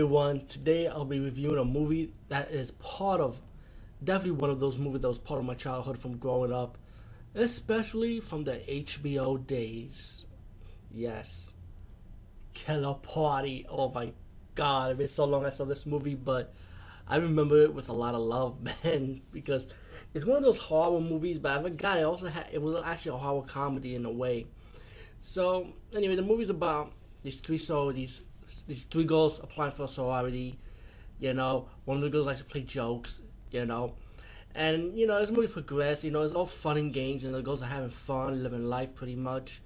everyone. Today I'll be reviewing a movie that is part of, definitely one of those movies that was part of my childhood from growing up, especially from the HBO days. Yes. Killer Party. Oh my god, it's been so long I saw this movie, but I remember it with a lot of love, man, because it's one of those horror movies, but I forgot it also had, it was actually a horror comedy in a way. So, anyway, the movie's about these three so these these three girls applying for a sorority. You know, one of the girls likes to play jokes. You know, and you know as movie progresses, you know it's all fun and games, and the girls are having fun, living life pretty much.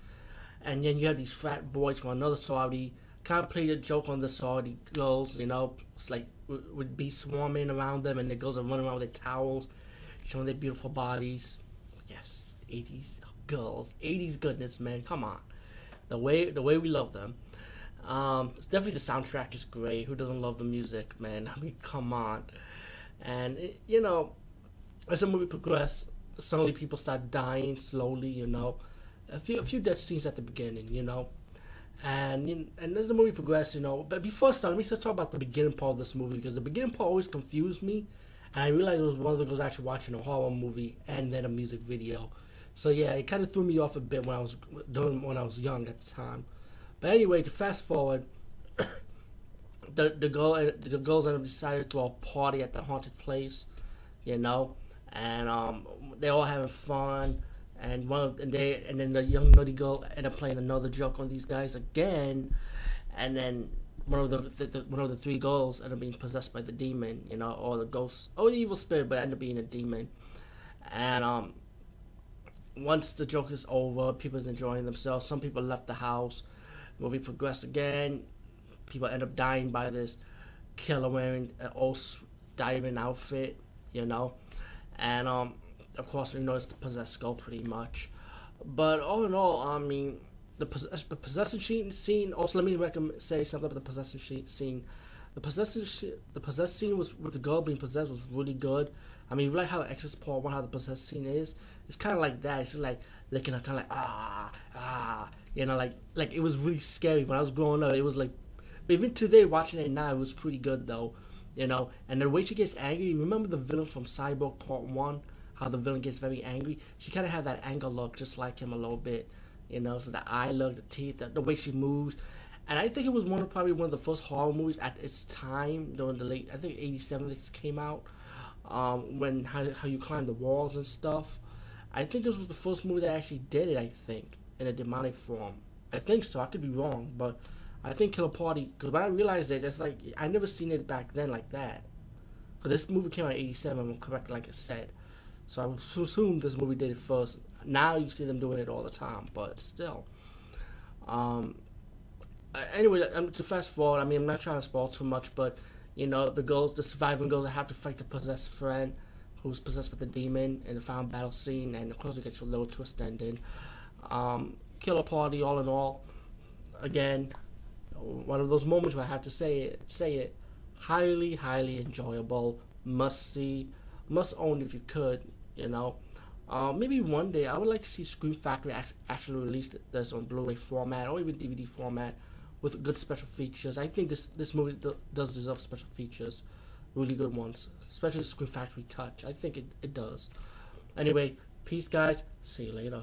And then you have these frat boys from another sorority kind of play a joke on the sorority girls. You know, it's like would be swarming around them, and the girls are running around with their towels, showing their beautiful bodies. Yes, 80s girls, 80s goodness, man. Come on, the way the way we love them. Um, definitely the soundtrack is great. Who doesn't love the music, man? I mean, come on. And it, you know, as the movie progresses, suddenly people start dying slowly. You know, a few a few death scenes at the beginning. You know, and and as the movie progresses, you know. But before I start, let me just talk about the beginning part of this movie because the beginning part always confused me, and I realized it was one of the girls actually watching a horror movie and then a music video. So yeah, it kind of threw me off a bit when I was when I was young at the time. But anyway, to fast forward, the the girl the girls end up deciding to throw a party at the haunted place, you know, and um, they're all having fun. And one of, and they and then the young nutty girl end up playing another joke on these guys again, and then one of the, the, the, one of the three girls end up being possessed by the demon, you know, or the ghost, or the evil spirit, but end up being a demon. And um, once the joke is over, people's enjoying themselves. Some people left the house movie progressed again. People end up dying by this killer wearing an old diving outfit, you know. And um, of course, we it's the possessed girl pretty much. But all in all, I mean, the, possess- the possession scene. Also, let me recommend, say something about the possession scene. The possession, the possessed scene was with the girl being possessed was really good. I mean, you like how Exorcist Part One, how the possessed scene is. It's kind of like that. It's like licking her tongue, like ah ah. You know, like like it was really scary when I was growing up. It was like, even today, watching it now, it was pretty good though. You know, and the way she gets angry. Remember the villain from Cyborg Part One? How the villain gets very angry. She kind of had that anger look, just like him a little bit. You know, so the eye look, the teeth, the, the way she moves. And I think it was one of probably one of the first horror movies at its time during the late I think '87 it came out. Um, when how how you climb the walls and stuff. I think this was the first movie that actually did it. I think in a demonic form. I think so. I could be wrong, but I think Killer Party. Because when I realized it, it's like I never seen it back then like that. Because this movie came out in '87. I'm correct, like I said. So I assume this movie did it first. Now you see them doing it all the time, but still. Um. Anyway, I'm to fast forward. I mean, I'm not trying to spoil too much, but you know, the girls, the surviving girls, have to fight the possessed friend who's possessed with the demon in the final battle scene, and of course, it gets a little twist ending. Um, killer party, all in all. Again, one of those moments where I have to say it, say it. Highly, highly enjoyable. Must see, must own if you could. You know, uh, maybe one day I would like to see Scream Factory actually release this on Blu-ray format or even DVD format with good special features. I think this this movie does deserve special features, really good ones, especially Scream Factory Touch. I think it, it does. Anyway, peace, guys. See you later.